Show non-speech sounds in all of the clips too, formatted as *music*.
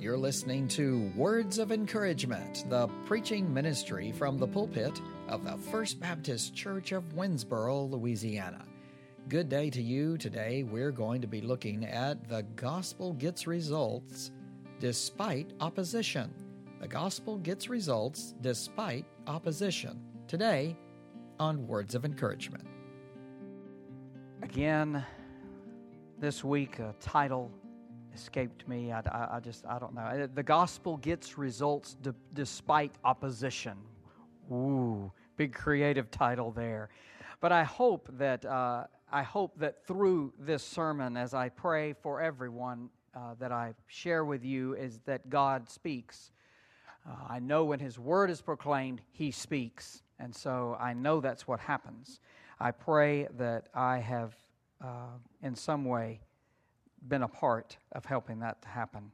You're listening to Words of Encouragement, the preaching ministry from the pulpit of the First Baptist Church of Winnsboro, Louisiana. Good day to you. Today we're going to be looking at the gospel gets results despite opposition. The gospel gets results despite opposition. Today on Words of Encouragement. Again, this week, a title escaped me. I, I, I, just, I don't know. Uh, the gospel gets results despite opposition. Ooh, big creative title there. But I hope that, uh, I hope that through this sermon, as I pray for everyone uh, that I share with you, is that God speaks. Uh, I know when His word is proclaimed, He speaks. And so I know that's what happens. I pray that I have, uh, in some way, been a part of helping that to happen.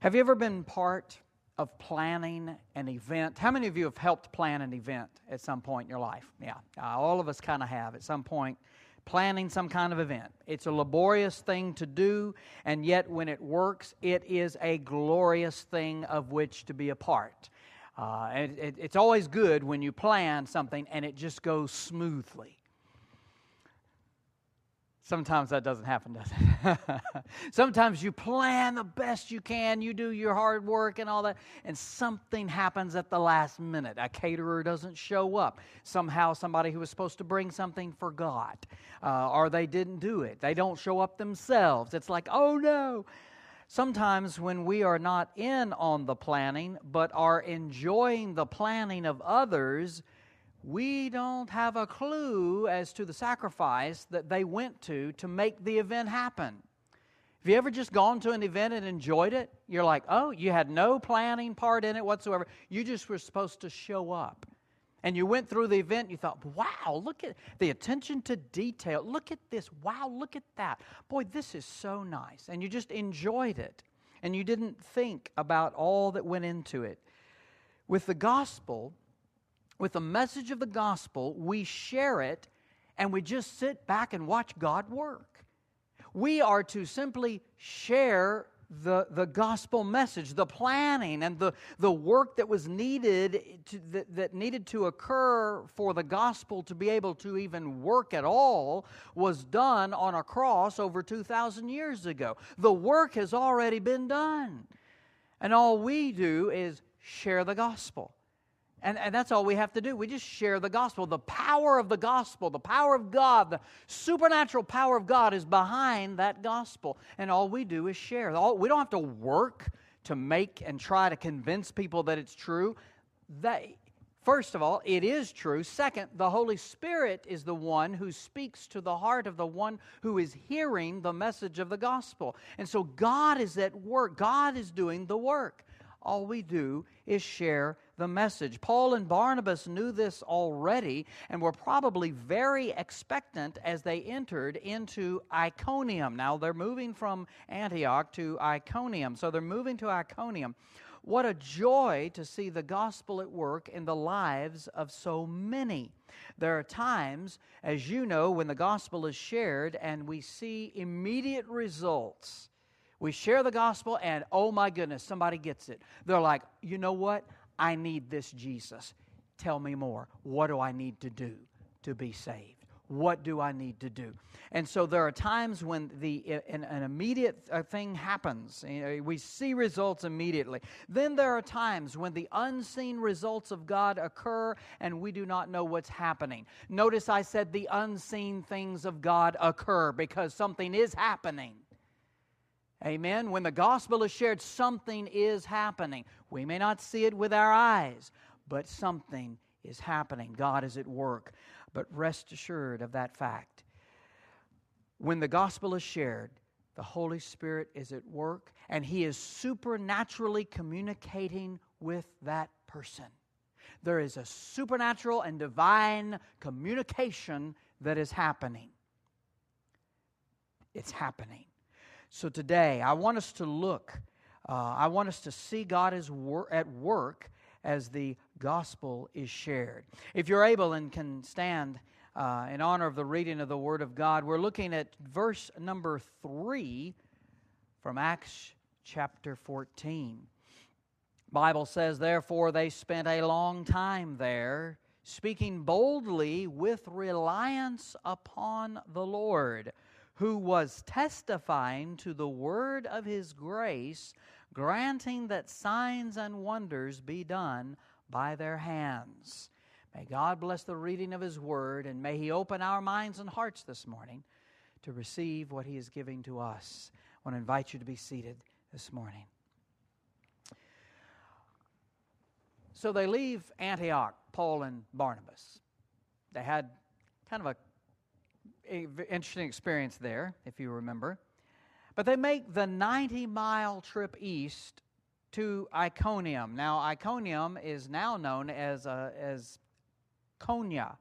Have you ever been part of planning an event? How many of you have helped plan an event at some point in your life? Yeah, uh, all of us kind of have at some point planning some kind of event. It's a laborious thing to do, and yet when it works, it is a glorious thing of which to be a part. Uh, it, it, it's always good when you plan something and it just goes smoothly. Sometimes that doesn't happen, does it? *laughs* Sometimes you plan the best you can, you do your hard work and all that, and something happens at the last minute. A caterer doesn't show up. Somehow, somebody who was supposed to bring something forgot, uh, or they didn't do it. They don't show up themselves. It's like, oh no. Sometimes, when we are not in on the planning, but are enjoying the planning of others, we don't have a clue as to the sacrifice that they went to to make the event happen. Have you ever just gone to an event and enjoyed it? You're like, oh, you had no planning part in it whatsoever. You just were supposed to show up. And you went through the event, you thought, wow, look at the attention to detail. Look at this. Wow, look at that. Boy, this is so nice. And you just enjoyed it. And you didn't think about all that went into it. With the gospel, with the message of the gospel, we share it and we just sit back and watch God work. We are to simply share the, the gospel message, the planning and the, the work that was needed to, that, that needed to occur for the gospel to be able to even work at all was done on a cross over 2,000 years ago. The work has already been done. And all we do is share the gospel. And, and that's all we have to do. We just share the gospel. The power of the gospel, the power of God, the supernatural power of God is behind that gospel. And all we do is share. All, we don't have to work to make and try to convince people that it's true. They, first of all, it is true. Second, the Holy Spirit is the one who speaks to the heart of the one who is hearing the message of the gospel. And so God is at work, God is doing the work. All we do is share the message. Paul and Barnabas knew this already and were probably very expectant as they entered into Iconium. Now they're moving from Antioch to Iconium. So they're moving to Iconium. What a joy to see the gospel at work in the lives of so many. There are times, as you know, when the gospel is shared and we see immediate results. We share the gospel, and oh my goodness, somebody gets it. They're like, you know what? I need this Jesus. Tell me more. What do I need to do to be saved? What do I need to do? And so there are times when the an, an immediate uh, thing happens. We see results immediately. Then there are times when the unseen results of God occur and we do not know what's happening. Notice I said the unseen things of God occur because something is happening. Amen. When the gospel is shared, something is happening. We may not see it with our eyes, but something is happening. God is at work. But rest assured of that fact. When the gospel is shared, the Holy Spirit is at work and He is supernaturally communicating with that person. There is a supernatural and divine communication that is happening. It's happening. So today, I want us to look, uh, I want us to see God as wor- at work as the gospel is shared. If you're able and can stand uh, in honor of the reading of the Word of God, we're looking at verse number three from Acts chapter 14. Bible says, Therefore they spent a long time there, speaking boldly with reliance upon the Lord, who was testifying to the word of his grace, granting that signs and wonders be done by their hands. May God bless the reading of his word, and may he open our minds and hearts this morning to receive what he is giving to us. I want to invite you to be seated this morning. So they leave Antioch, Paul and Barnabas. They had kind of a, interesting experience there, if you remember. But they make the 90 mile trip east to Iconium. Now, Iconium is now known as, uh, as Konya.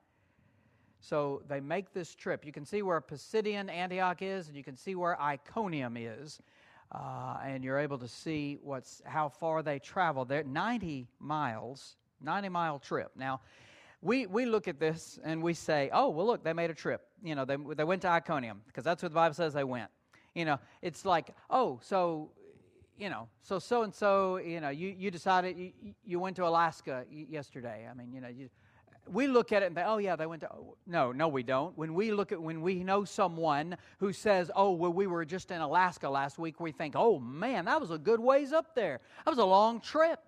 So they make this trip. You can see where Pisidian Antioch is, and you can see where Iconium is uh, and you're able to see what's how far they travel. They're 90 miles, 90 mile trip. Now, we, we look at this and we say, oh, well, look, they made a trip. You know, they, they went to Iconium because that's what the Bible says they went. You know, it's like, oh, so, you know, so so and so, you know, you, you decided you, you went to Alaska yesterday. I mean, you know, you, we look at it and think, oh yeah, they went to. No, no, we don't. When we look at when we know someone who says, oh well, we were just in Alaska last week, we think, oh man, that was a good ways up there. That was a long trip.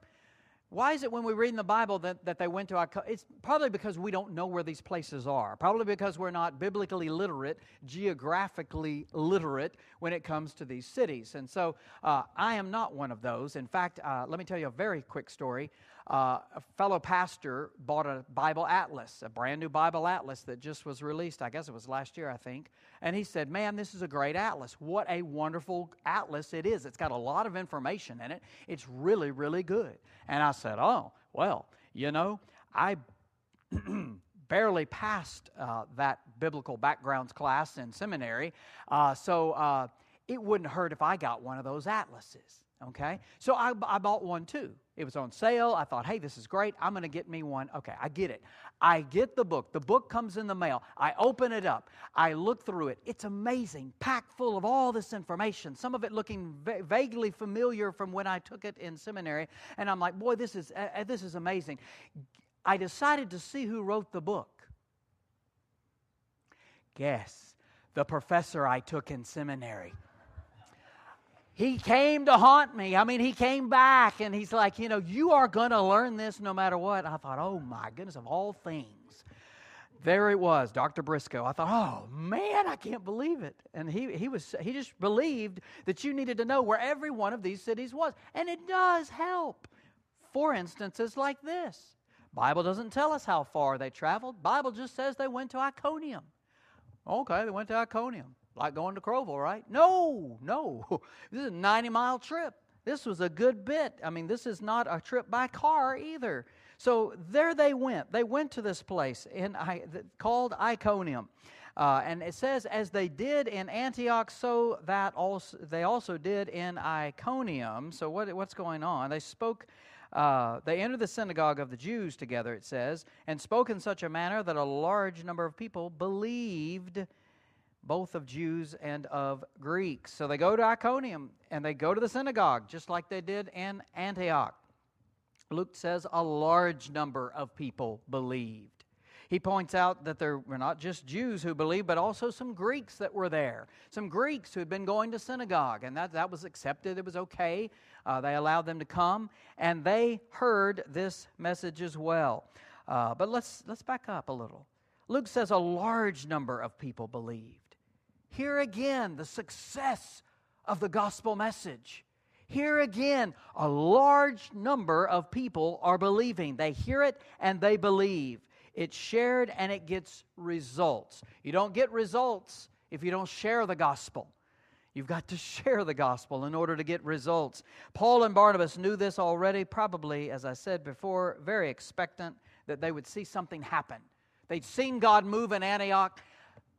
Why is it when we read in the Bible that, that they went to It's probably because we don't know where these places are. Probably because we're not biblically literate, geographically literate when it comes to these cities. And so uh, I am not one of those. In fact, uh, let me tell you a very quick story uh, a fellow pastor bought a Bible atlas, a brand new Bible atlas that just was released. I guess it was last year, I think. And he said, Man, this is a great atlas. What a wonderful atlas it is. It's got a lot of information in it. It's really, really good. And I said, Oh, well, you know, I. *clears throat* barely passed uh, that biblical backgrounds class in seminary, uh, so uh, it wouldn't hurt if I got one of those atlases. Okay? So I, I bought one too. It was on sale. I thought, hey, this is great. I'm going to get me one. Okay, I get it. I get the book. The book comes in the mail. I open it up. I look through it. It's amazing, packed full of all this information, some of it looking va- vaguely familiar from when I took it in seminary. And I'm like, boy, this is, uh, this is amazing. I decided to see who wrote the book. Guess the professor I took in seminary he came to haunt me. I mean, he came back and he's like, you know, you are going to learn this no matter what. I thought, oh my goodness, of all things. There it was, Dr. Brisco. I thought, oh man, I can't believe it. And he, he was he just believed that you needed to know where every one of these cities was. And it does help. For instances like this. Bible doesn't tell us how far they traveled. Bible just says they went to Iconium. Okay, they went to Iconium. Like going to Crowville, right? No, no. *laughs* This is a 90 mile trip. This was a good bit. I mean, this is not a trip by car either. So there they went. They went to this place in, called Iconium. Uh, and it says, as they did in Antioch, so that also they also did in Iconium. So what, what's going on? They spoke. Uh, they entered the synagogue of the Jews together, it says, and spoke in such a manner that a large number of people believed both of Jews and of Greeks. So they go to Iconium and they go to the synagogue, just like they did in Antioch. Luke says a large number of people believed. He points out that there were not just Jews who believed, but also some Greeks that were there. Some Greeks who had been going to synagogue, and that, that was accepted. It was okay. Uh, they allowed them to come, and they heard this message as well. Uh, but let's, let's back up a little. Luke says a large number of people believed. Here again, the success of the gospel message. Here again, a large number of people are believing. They hear it and they believe. It's shared and it gets results. You don't get results if you don't share the gospel. You've got to *laughs* share the gospel in order to get results. Paul and Barnabas knew this already, probably, as I said before, very expectant that they would see something happen. They'd seen God move in Antioch,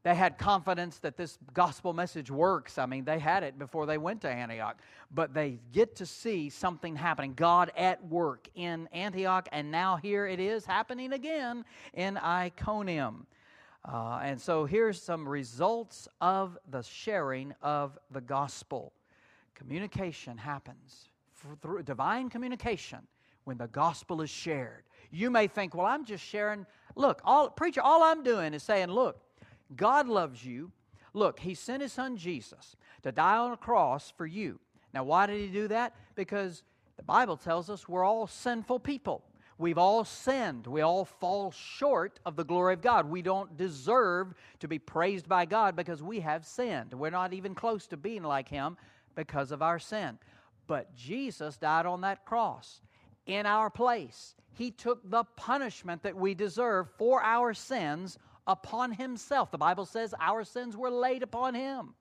they had confidence that this gospel message works. I mean, they had it before they went to Antioch, but they get to see something happening. God at work in Antioch, and now here it is happening again in Iconium. Uh, and so here's some results of the sharing of the gospel. Communication happens through divine communication when the gospel is shared. You may think, well, I'm just sharing. Look, all, preacher, all I'm doing is saying, look, God loves you. Look, He sent His Son Jesus to die on a cross for you. Now, why did He do that? Because the Bible tells us we're all sinful people. We've all sinned. We all fall short of the glory of God. We don't deserve to be praised by God because we have sinned. We're not even close to being like Him because of our sin. But Jesus died on that cross in our place. He took the punishment that we deserve for our sins upon himself. The Bible says our sins were laid upon him.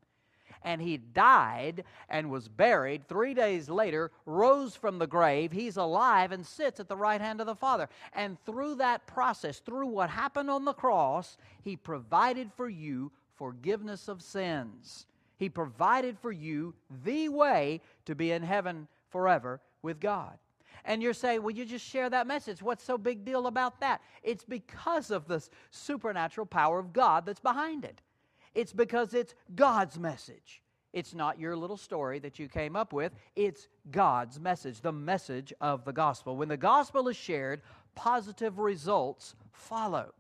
And he died and was buried. Three days later, rose from the grave. He's alive and sits at the right hand of the Father. And through that process, through what happened on the cross, he provided for you forgiveness of sins. He provided for you the way to be in heaven forever with God. And you're saying, well, you just share that message. What's so big deal about that? It's because of the supernatural power of God that's behind it. It's because it's God's message. It's not your little story that you came up with. It's God's message, the message of the gospel. When the gospel is shared, positive results follow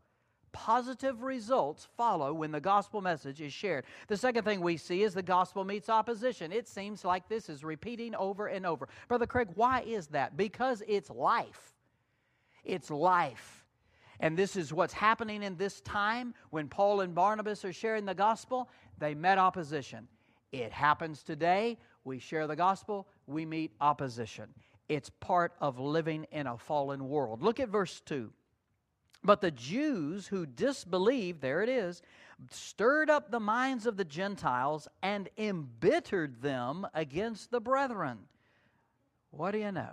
positive results follow when the gospel message is shared. The second thing we see is the gospel meets opposition. It seems like this is repeating over and over. Brother Craig, why is that? Because it's life. It's life. And this is what's happening in this time when Paul and Barnabas are sharing the gospel. They met opposition. It happens today. We share the gospel, we meet opposition. It's part of living in a fallen world. Look at verse 2. But the Jews who disbelieved, there it is, stirred up the minds of the Gentiles and embittered them against the brethren. What do you know?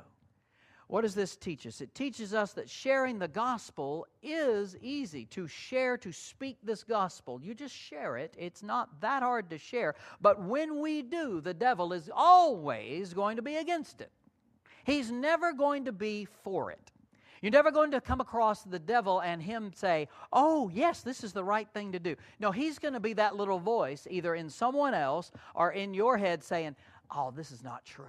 What does this teach us? It teaches us that sharing the gospel is easy. To share, to speak this gospel, you just share it. It's not that hard to share. But when we do, the devil is always going to be against it. He's never going to be for it. You're never going to come across the devil and him say, Oh, yes, this is the right thing to do. No, he's going to be that little voice, either in someone else or in your head, saying, Oh, this is not true.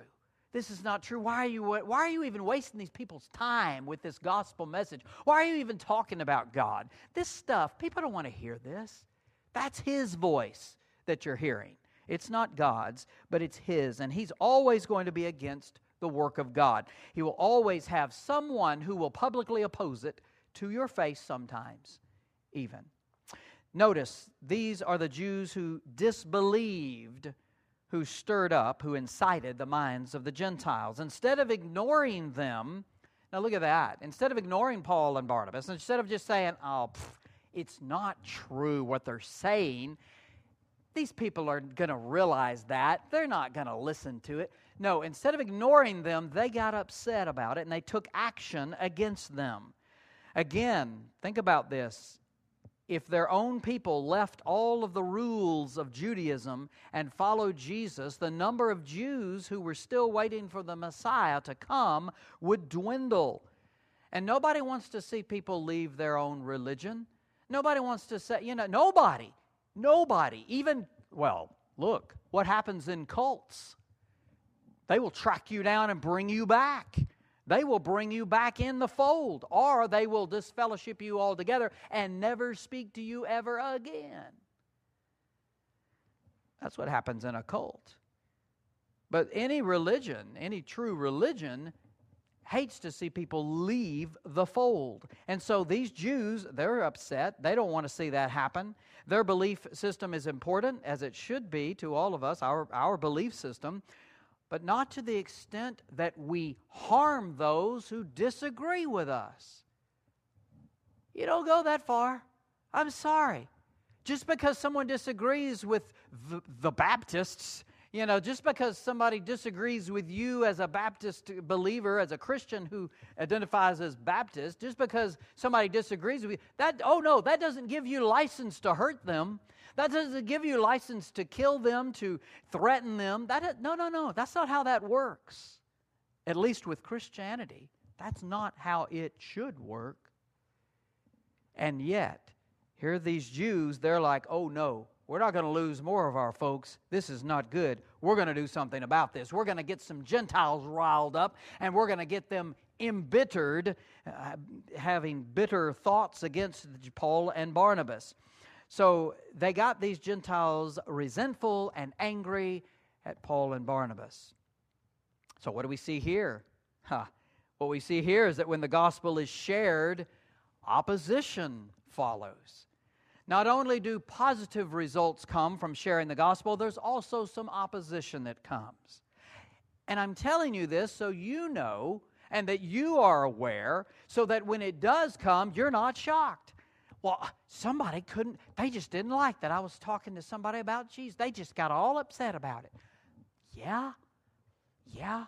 This is not true. Why are you why are you even wasting these people's time with this gospel message? Why are you even talking about God? This stuff, people don't want to hear this. That's his voice that you're hearing. It's not God's, but it's his and he's always going to be against the work of God. He will always have someone who will publicly oppose it to your face sometimes, even. Notice, these are the Jews who disbelieved, who stirred up, who incited the minds of the Gentiles. Instead of ignoring them, now look at that. Instead of ignoring Paul and Barnabas, instead of just saying, oh, pff, it's not true what they're saying, these people are going to realize that. They're not going to listen to it. No, instead of ignoring them, they got upset about it and they took action against them. Again, think about this. If their own people left all of the rules of Judaism and followed Jesus, the number of Jews who were still waiting for the Messiah to come would dwindle. And nobody wants to see people leave their own religion. Nobody wants to say, you know, nobody, nobody, even, well, look, what happens in cults? They will track you down and bring you back. They will bring you back in the fold, or they will disfellowship you altogether and never speak to you ever again. That's what happens in a cult. But any religion, any true religion, hates to see people leave the fold. And so these Jews, they're upset. They don't want to see that happen. Their belief system is important, as it should be to all of us, our, our belief system but not to the extent that we harm those who disagree with us. You don't go that far. I'm sorry. Just because someone disagrees with the, the, Baptists, you know, just because somebody disagrees with you as a Baptist believer, as a Christian who identifies as Baptist, just because somebody disagrees with you, that, oh no, that doesn't give you license to hurt them. That doesn't give you license to kill them, to threaten them. That, no, no, no. That's not how that works. At least with Christianity, that's not how it should work. And yet, here are these Jews, they're like, oh no, we're not going to lose more of our folks. This is not good. We're going to do something about this. We're going to get some Gentiles riled up, and we're going to get them embittered, uh, having bitter thoughts against Paul and Barnabas. So they got these Gentiles resentful and angry at Paul and Barnabas. So, what do we see here? Huh. What we see here is that when the gospel is shared, opposition follows. Not only do positive results come from sharing the gospel, there's also some opposition that comes. And I'm telling you this so you know and that you are aware, so that when it does come, you're not shocked. Well, uh, somebody couldn't, they just didn't like that. I was talking to somebody about Jesus. They just got all upset about it. Yeah, yeah.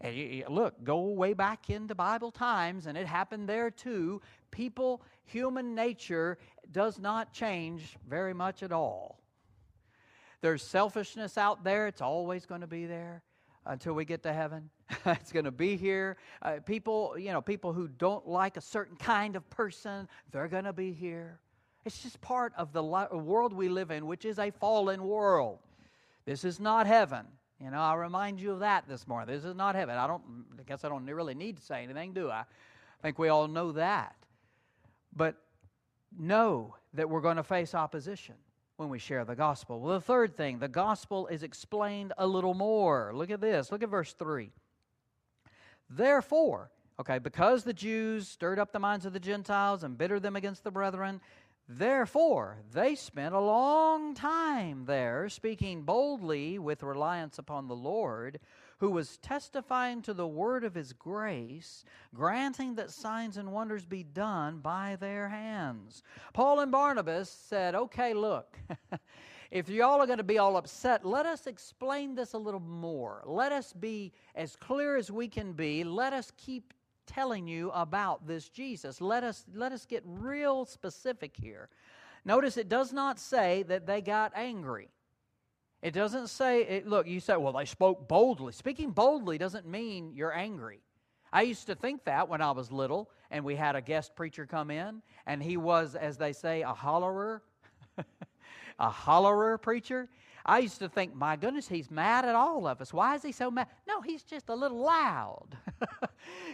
And you, look, go way back into Bible times, and it happened there too. People, human nature does not change very much at all. There's selfishness out there, it's always going to be there until we get to heaven. *laughs* it's going to be here. Uh, people, you know, people who don't like a certain kind of person, they're going to be here. It's just part of the li- world we live in, which is a fallen world. This is not heaven. You know, I remind you of that this morning. This is not heaven. I don't. I guess I don't really need to say anything, do I? I think we all know that. But know that we're going to face opposition when we share the gospel. Well, the third thing, the gospel is explained a little more. Look at this. Look at verse 3. Therefore, okay, because the Jews stirred up the minds of the Gentiles and bittered them against the brethren, therefore they spent a long time there, speaking boldly with reliance upon the Lord, who was testifying to the word of his grace, granting that signs and wonders be done by their hands. Paul and Barnabas said, Okay, look. *laughs* if y'all are going to be all upset, let us explain this a little more. Let us be as clear as we can be. Let us keep telling you about this Jesus. Let us let us get real specific here. Notice it does not say that they got angry. It doesn't say it, look, you say, well, they spoke boldly. Speaking boldly doesn't mean you're angry. I used to think that when I was little and we had a guest preacher come in and he was as they say a hollerer. *laughs* a hollerer preacher. I used to think, my goodness, he's mad at all of us. Why is he so mad? No, he's just a little loud. *laughs*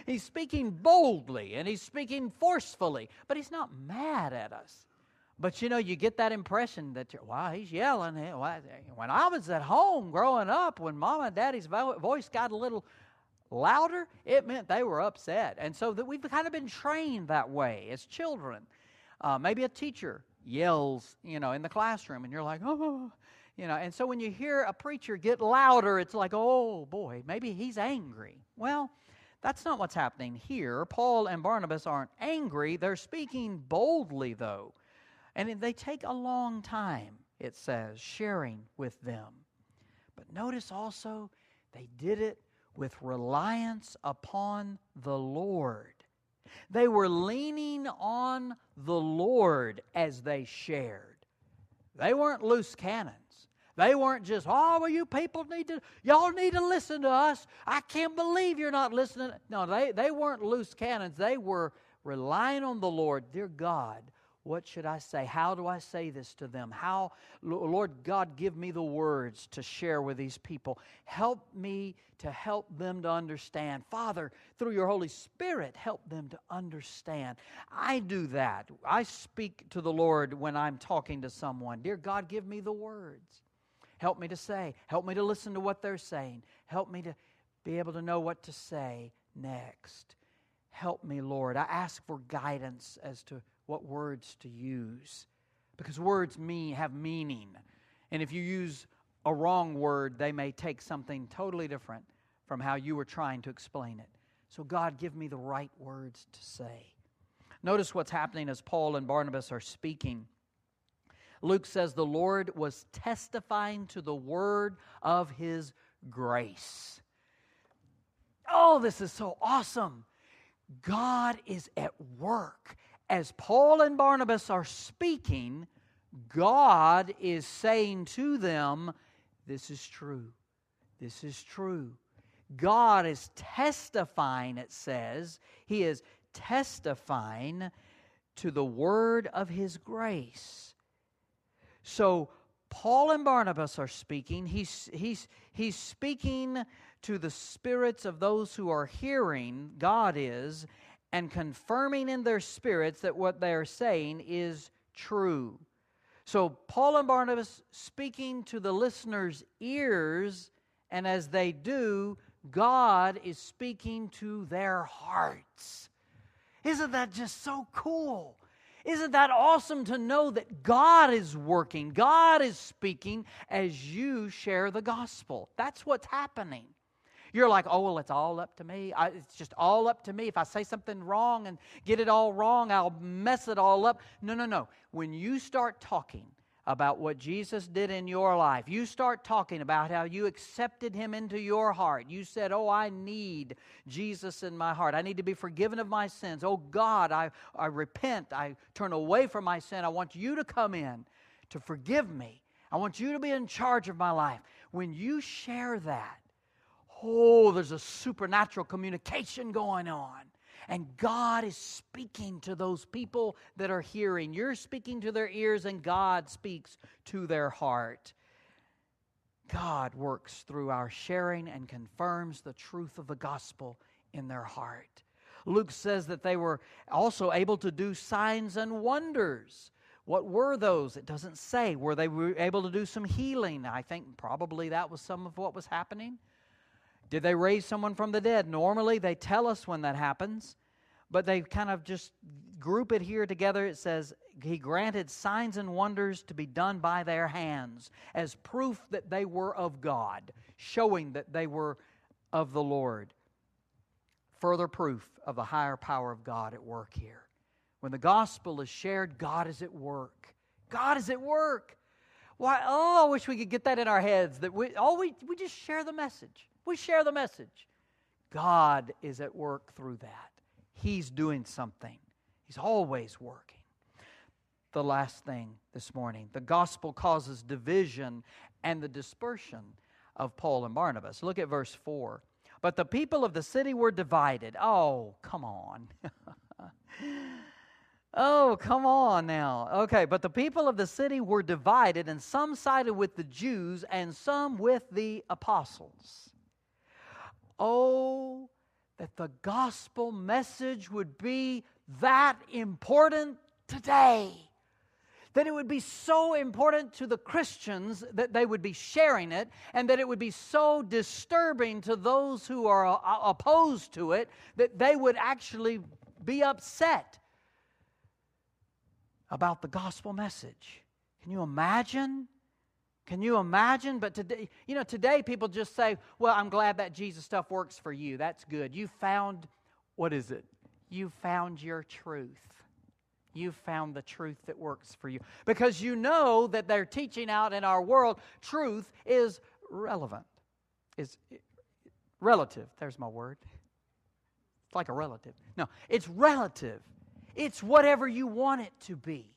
he's speaking boldly and he's speaking forcefully, but he's not mad at us. But you know, you get that impression that, wow, he's yelling. When I was at home growing up, when mom and daddy's voice got a little louder, it meant they were upset. And so that we've kind of been trained that way as children. Uh, maybe a teacher yells, you know, in the classroom, and you're like, oh, you know. And so when you hear a preacher get louder, it's like, oh boy, maybe he's angry. Well, that's not what's happening here. Paul and Barnabas aren't angry, they're speaking boldly, though. And they take a long time, it says, sharing with them. But notice also, they did it with reliance upon the Lord. They were leaning on the Lord as they shared. They weren't loose cannons. They weren't just, oh, well, you people need to, y'all need to listen to us. I can't believe you're not listening. No, they, they weren't loose cannons. They were relying on the Lord. Dear God, what should I say? How do I say this to them? How, Lord God, give me the words to share with these people. Help me to help them to understand. Father, through your Holy Spirit, help them to understand. I do that. I speak to the Lord when I'm talking to someone. Dear God, give me the words. Help me to say. Help me to listen to what they're saying. Help me to be able to know what to say next. Help me, Lord. I ask for guidance as to what words to use. Because words mean have meaning. And if you use a wrong word they may take something totally different from how you were trying to explain it. So god give me the right words to say. Notice what's happening as paul and barnabas are speaking. Luke says the lord was testifying to the word of his grace. Oh this is so awesome. God is at work as Paul and Barnabas are speaking, God is saying to them, This is true. This is true. God is testifying, it says. He is testifying to the word of His grace. So, Paul and Barnabas are speaking. He's, he's, he's speaking to the spirits of those who are hearing, God is, and confirming in their spirits that what they are saying is true. So, Paul and Barnabas speaking to the listeners' ears, and as they do, God is speaking to their hearts. Isn't that just so cool? Isn't that awesome to know that God is working? God is speaking as you share the gospel. That's what's happening. You're like, oh, well, it's all up to me. I, it's just all up to me. If I say something wrong and get it all wrong, I'll mess it all up. No, no, no. When you start talking about what Jesus did in your life. You start talking about how you accepted him into your heart. You said, Oh, I need Jesus in my heart. I need to be forgiven of my sins. Oh, God, I, I repent. I turn away from my sin. I want you to come in to forgive me. I want you to be in charge of my life. When you share that, oh, there's a supernatural communication going on. And God is speaking to those people that are hearing. You're speaking to their ears, and God speaks to their heart. God works through our sharing and confirms the truth of the gospel in their heart. Luke says that they were also able to do signs and wonders. What were those? It doesn't say. Were they able to do some healing? I think probably that was some of what was happening. Did they raise someone from the dead? Normally, they tell us when that happens, but they kind of just group it here together. It says, He granted signs and wonders to be done by their hands as proof that they were of God, showing that they were of the Lord. Further proof of the higher power of God at work here. When the gospel is shared, God is at work. God is at work. Why, oh, I wish we could get that in our heads that we, oh, we, we just share the message. We share the message. God is at work through that. He's doing something, He's always working. The last thing this morning the gospel causes division and the dispersion of Paul and Barnabas. Look at verse 4. But the people of the city were divided. Oh, come on. *laughs* Oh, come on now. Okay, but the people of the city were divided, and some sided with the Jews and some with the apostles. Oh, that the gospel message would be that important today. That it would be so important to the Christians that they would be sharing it, and that it would be so disturbing to those who are uh, opposed to it that they would actually be upset about the gospel message. Can you imagine? Can you imagine? But today, you know, today people just say, well, I'm glad that Jesus stuff works for you. That's good. You found, what is it? You found your truth. You found the truth that works for you. Because you know that they're teaching out in our world, truth is relevant, is relative. There's my word. It's like a relative. No, it's relative. It's whatever you want it to be.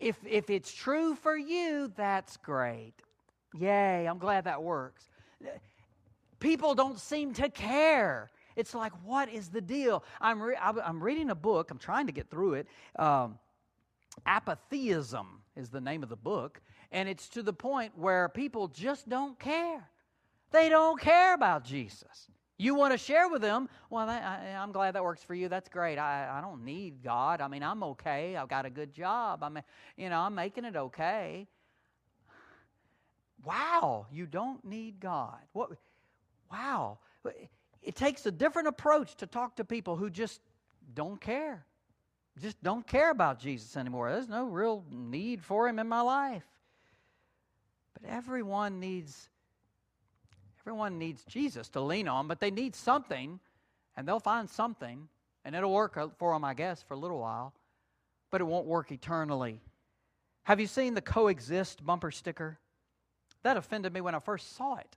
If, if it's true for you, that's great. Yay, I'm glad that works. People don't seem to care. It's like, what is the deal? I'm, re- I'm reading a book, I'm trying to get through it. Um, Apatheism is the name of the book, and it's to the point where people just don't care. They don't care about Jesus. You want to share with them, well, that, I, am glad that works for you. That's great. I, I don't need God. I mean, I'm okay. I've got a good job. I'm, you know, I'm making it okay. Wow, you don't need God. What? Wow. It takes a different approach to talk to people who just don't care. Just don't care about Jesus anymore. There's no real need for him in my life. But everyone needs Everyone needs Jesus to lean on, but they need something, and they'll find something, and it'll work for them, I guess, for a little while, but it won't work eternally. Have you seen the coexist bumper sticker? That offended me when I first saw it.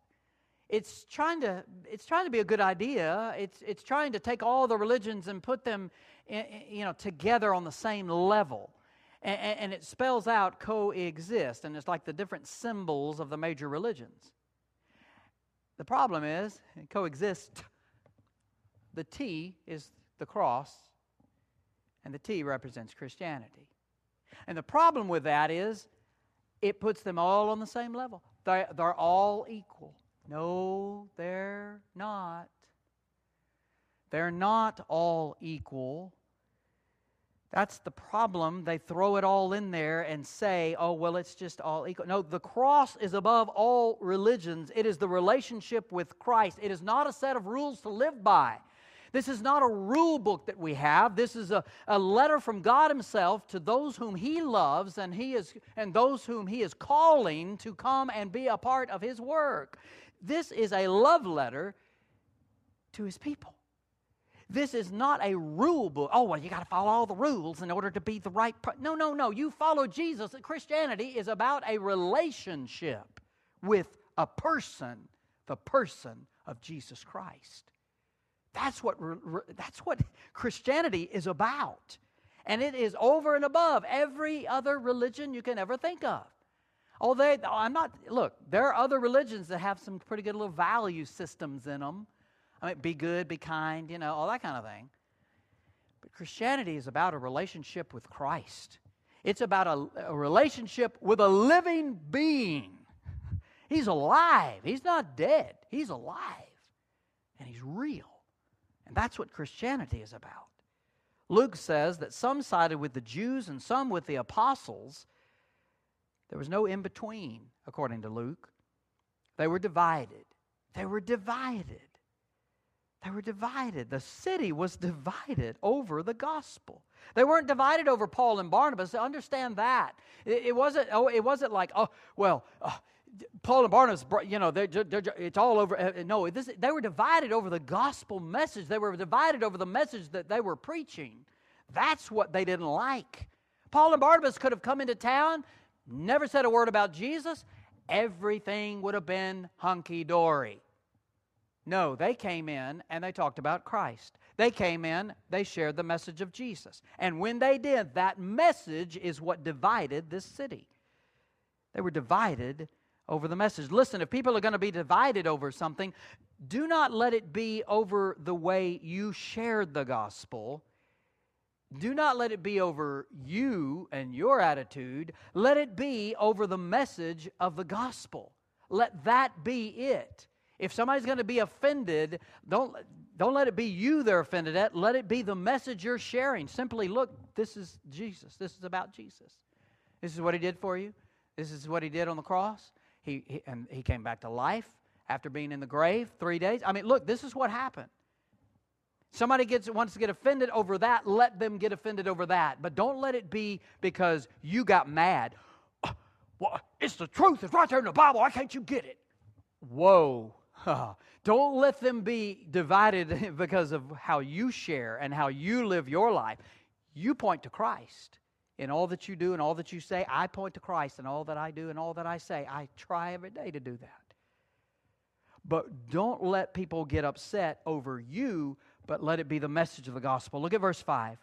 It's trying to, it's trying to be a good idea. It's, it's trying to take all the religions and put them in, you know, together on the same level. And, and it spells out coexist, and it's like the different symbols of the major religions. The problem is, coexist. The T is the cross, and the T represents Christianity. And the problem with that is, it puts them all on the same level. They're, they're all equal. No, they're not. They're not all equal. That's the problem. They throw it all in there and say, oh, well, it's just all equal. No, the cross is above all religions. It is the relationship with Christ. It is not a set of rules to live by. This is not a rule book that we have. This is a, a letter from God Himself to those whom He loves and, he is, and those whom He is calling to come and be a part of His work. This is a love letter to His people. This is not a rule book. Oh, well, you got to follow all the rules in order to be the right. Pro-. No, no, no. You follow Jesus. Christianity is about a relationship with a person, the person of Jesus Christ. That's what, that's what *laughs* Christianity is about. And it is over and above every other religion you can ever think of. Oh, they, I'm not, look, there are other religions that have some pretty good little value systems in them. I mean, be good, be kind, you know, all that kind of thing. But Christianity is about a relationship with Christ, it's about a, a relationship with a living being. *laughs* He's alive, he's not dead, he's alive, and he's real. And that's what Christianity is about. Luke says that some sided with the Jews and some with the apostles. There was no in between, according to Luke. They were divided. They were divided. They were divided. The city was divided over the gospel. They weren't divided over Paul and Barnabas. Understand that. It, it wasn't. Oh, it wasn't like oh well. Uh, Paul and Barnabas, you know, they're, they're, it's all over. Uh, no, this, they were divided over the gospel message. They were divided over the message that they were preaching. That's what they didn't like. Paul and Barnabas could have come into town, never said a word about Jesus. Everything would have been hunky dory. No, they came in and they talked about Christ. They came in, they shared the message of Jesus. And when they did, that message is what divided this city. They were divided over the message. Listen, if people are going to be divided over something, do not let it be over the way you shared the gospel. Do not let it be over you and your attitude. Let it be over the message of the gospel. Let that be it. If somebody's going to be offended, don't, don't let it be you they're offended at. Let it be the message you're sharing. Simply look, this is Jesus. This is about Jesus. This is what he did for you. This is what he did on the cross. He, he, and he came back to life after being in the grave three days. I mean, look, this is what happened. Somebody gets wants to get offended over that, let them get offended over that. But don't let it be because you got mad. *gasps* Well, it's the truth. It's right there in the Bible. Why can't you get it? Whoa. *laughs* don't let them be divided *laughs* because of how you share and how you live your life. You point to Christ in all that you do and all that you say, I point to Christ in all that I do and all that I say. I try every day to do that. But don't let people get upset over you, but let it be the message of the gospel. Look at verse 5.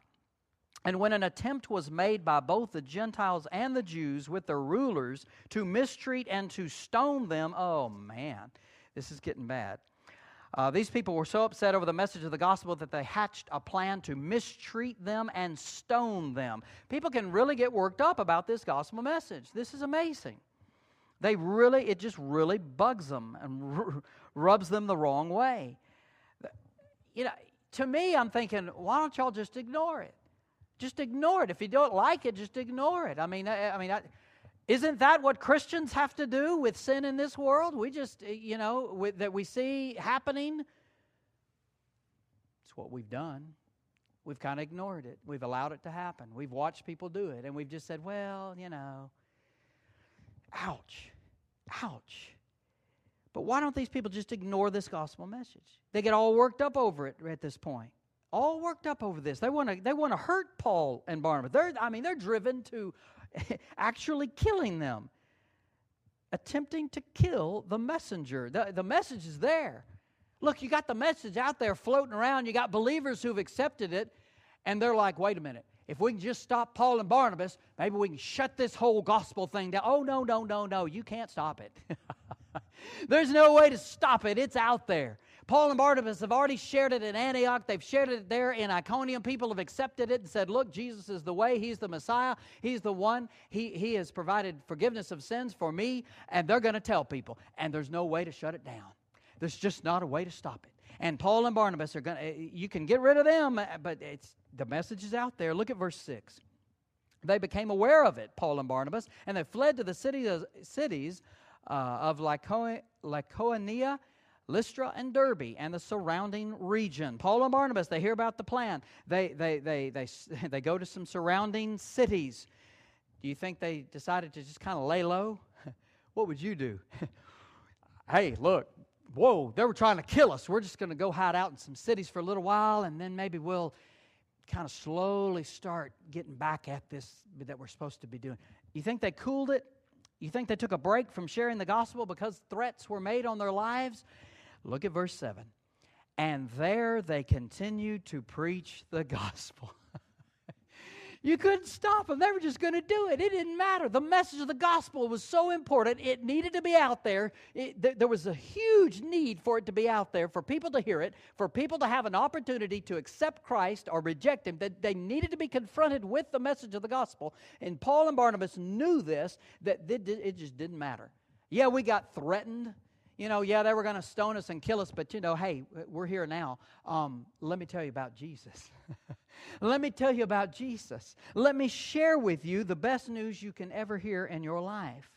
And when an attempt was made by both the Gentiles and the Jews with their rulers to mistreat and to stone them, oh man, this is getting bad. Uh, these people were so upset over the message of the gospel that they hatched a plan to mistreat them and stone them. People can really get worked up about this gospel message. This is amazing. They really, it just really bugs them and r- *laughs* rubs them the wrong way. You know, to me, I'm thinking, why don't y'all just ignore it? Just ignore it. If you don't like it, just ignore it. I mean, I, I mean, I, isn't that what Christians have to do with sin in this world? We just, eh, you know, with, that we see happening. It's what we've done. We've kind of ignored it. We've allowed it to happen. We've watched people do it, and we've just said, well, you know, ouch, ouch. But why don't these people just ignore this gospel message? They get all worked up over it at this point. All worked up over this. They want to they want to hurt Paul and Barnabas. They're I mean, they're driven to *laughs* actually killing them, attempting to kill the messenger. The, the message is there. Look, you got the message out there floating around. You got believers who've accepted it, and they're like, wait a minute. If we can just stop Paul and Barnabas, maybe we can shut this whole gospel thing down. Oh, no, no, no, no. You can't stop it. *laughs* There's no way to stop it. It's out there. Paul and Barnabas have already shared it in Antioch. They've shared it there in Iconium. People have accepted it and said, Look, Jesus is the way. He's the Messiah. He's the one. He, he has provided forgiveness of sins for me. And they're going to tell people. And there's no way to shut it down. There's just not a way to stop it. And Paul and Barnabas are going to, eh, eh, you can get rid of them, eh, but it's, the message is out there. Look at verse 6. They became aware of it, Paul and Barnabas, and they fled to the city, uh, cities uh, of Lycaonia, Lystra, and Derbe, and the surrounding region. Paul and Barnabas, they hear about the plan. They, they, they, they, *laughs* they go to some surrounding cities. Do you think they decided to just kind of lay low? *laughs* what would you do? *laughs* hey, look, whoa, they were trying to kill us. We're just going to go hide out in some cities for a little while, and then maybe we'll kind of slowly start getting back at this that we're supposed to be doing. You think they cooled it? You think they took a break from sharing the gospel because threats were made on their lives? Look at verse 7. And there they continued to preach the *laughs* gospel. You couldn't stop them. They were just going to do it. It didn't matter. The message of the gospel was so important. It needed to be out there. It, th- there was a huge need for it to be out there, for people to hear it, for people to have an opportunity to accept Christ or reject Him. That they needed to be confronted with the message of the gospel. And Paul and Barnabas knew this, that it just didn't matter. Yeah, we got threatened you know, yeah, they were going to stone us and kill us, but you know, hey, we're here now. Um, let me tell you about Jesus. *laughs* let me tell you about Jesus. Let me share with you the best news you can ever hear in your life.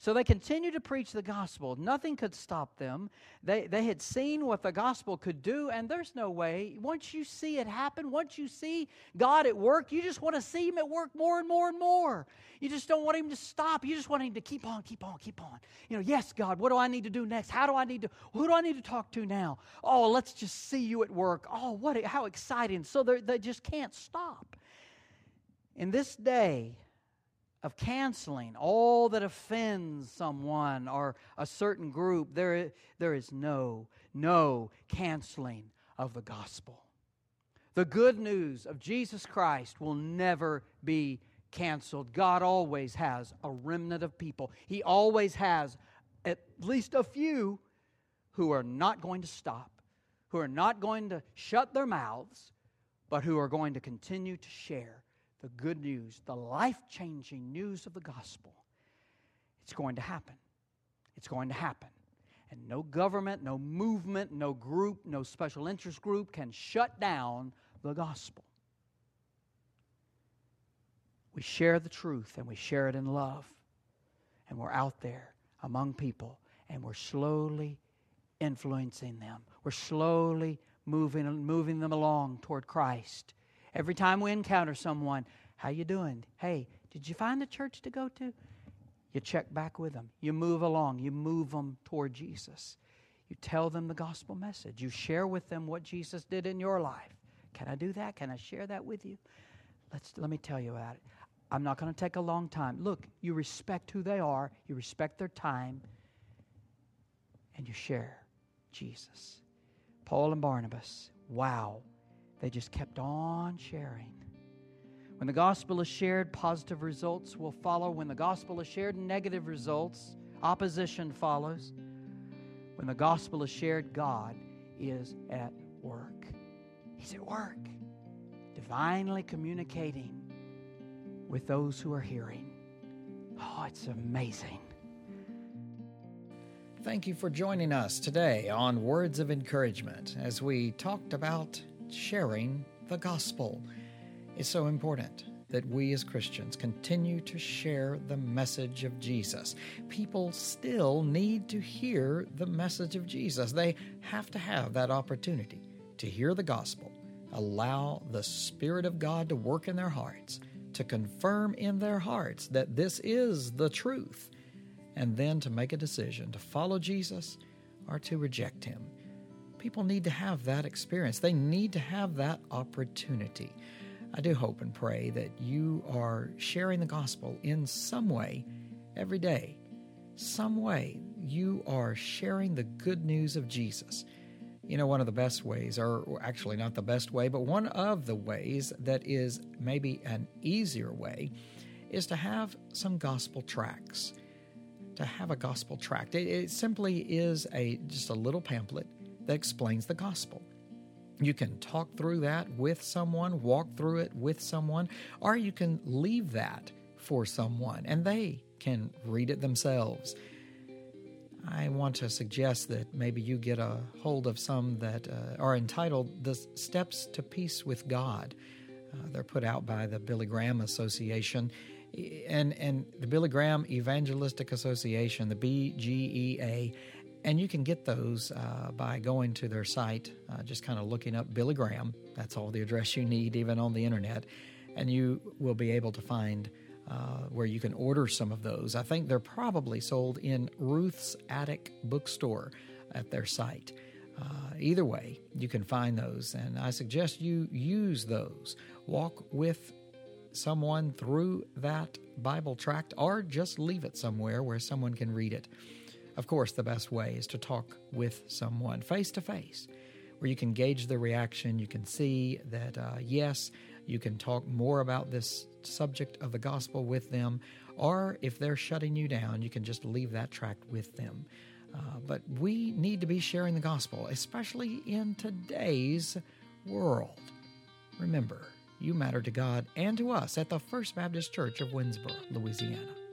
So they continued to preach the gospel. Nothing could stop them. They, they had seen what the gospel could do, and there's no way. Once you see it happen, once you see God at work, you just want to see Him at work more and more and more. You just don't want Him to stop. You just want Him to keep on, keep on, keep on. You know, yes, God, what do I need to do next? How do I need to, who do I need to talk to now? Oh, let's just see you at work. Oh, what, how exciting. So they just can't stop. In this day, of canceling all that offends someone or a certain group. There, there is no, no canceling of the gospel. The good news of Jesus Christ will never be canceled. God always has a remnant of people, He always has at least a few who are not going to stop, who are not going to shut their mouths, but who are going to continue to share the good news, the life changing news of the gospel. It's going to happen. It's going to happen. And no government, no movement, no group, no special interest group can shut down the gospel. We share the truth and we share it in love. And we're out there among people and we're slowly influencing them. We're slowly moving, moving them along toward Christ. Every time we encounter someone, how you doing? Hey, did you find a church to go to? You check back with them. You move along. You move them toward Jesus. You tell them the gospel message. You share with them what Jesus did in your life. Can I do that? Can I share that with you? Let's let me tell you about it. I'm not going to take a long time. Look, you respect who they are, you respect their time, and you share Jesus. Paul and Barnabas, wow, they just kept on sharing. When the gospel is shared, positive results will follow. When the gospel is shared, negative results, opposition follows. When the gospel is shared, God is at work. He's at work, divinely communicating with those who are hearing. Oh, it's amazing. Thank you for joining us today on Words of Encouragement as we talked about sharing the gospel. It's so important that we as Christians continue to share the message of Jesus. People still need to hear the message of Jesus. They have to have that opportunity to hear the gospel, allow the Spirit of God to work in their hearts, to confirm in their hearts that this is the truth, and then to make a decision to follow Jesus or to reject him. People need to have that experience. They need to have that opportunity. I do hope and pray that you are sharing the gospel in some way every day. Some way you are sharing the good news of Jesus. You know, one of the best ways, or actually not the best way, but one of the ways that is maybe an easier way, is to have some gospel tracts. To have a gospel tract. It, it simply is a just a little pamphlet that explains the gospel. You can talk through that with someone, walk through it with someone, or you can leave that for someone and they can read it themselves. I want to suggest that maybe you get a hold of some that uh, are entitled The Steps to Peace with God. Uh, they're put out by the Billy Graham Association and, and the Billy Graham Evangelistic Association, the BGEA. And you can get those uh, by going to their site, uh, just kind of looking up Billy Graham. That's all the address you need, even on the internet. And you will be able to find uh, where you can order some of those. I think they're probably sold in Ruth's Attic Bookstore at their site. Uh, either way, you can find those, and I suggest you use those. Walk with someone through that Bible tract, or just leave it somewhere where someone can read it. Of course, the best way is to talk with someone face to face, where you can gauge the reaction. You can see that, uh, yes, you can talk more about this subject of the gospel with them, or if they're shutting you down, you can just leave that tract with them. Uh, but we need to be sharing the gospel, especially in today's world. Remember, you matter to God and to us at the First Baptist Church of Winnsboro, Louisiana.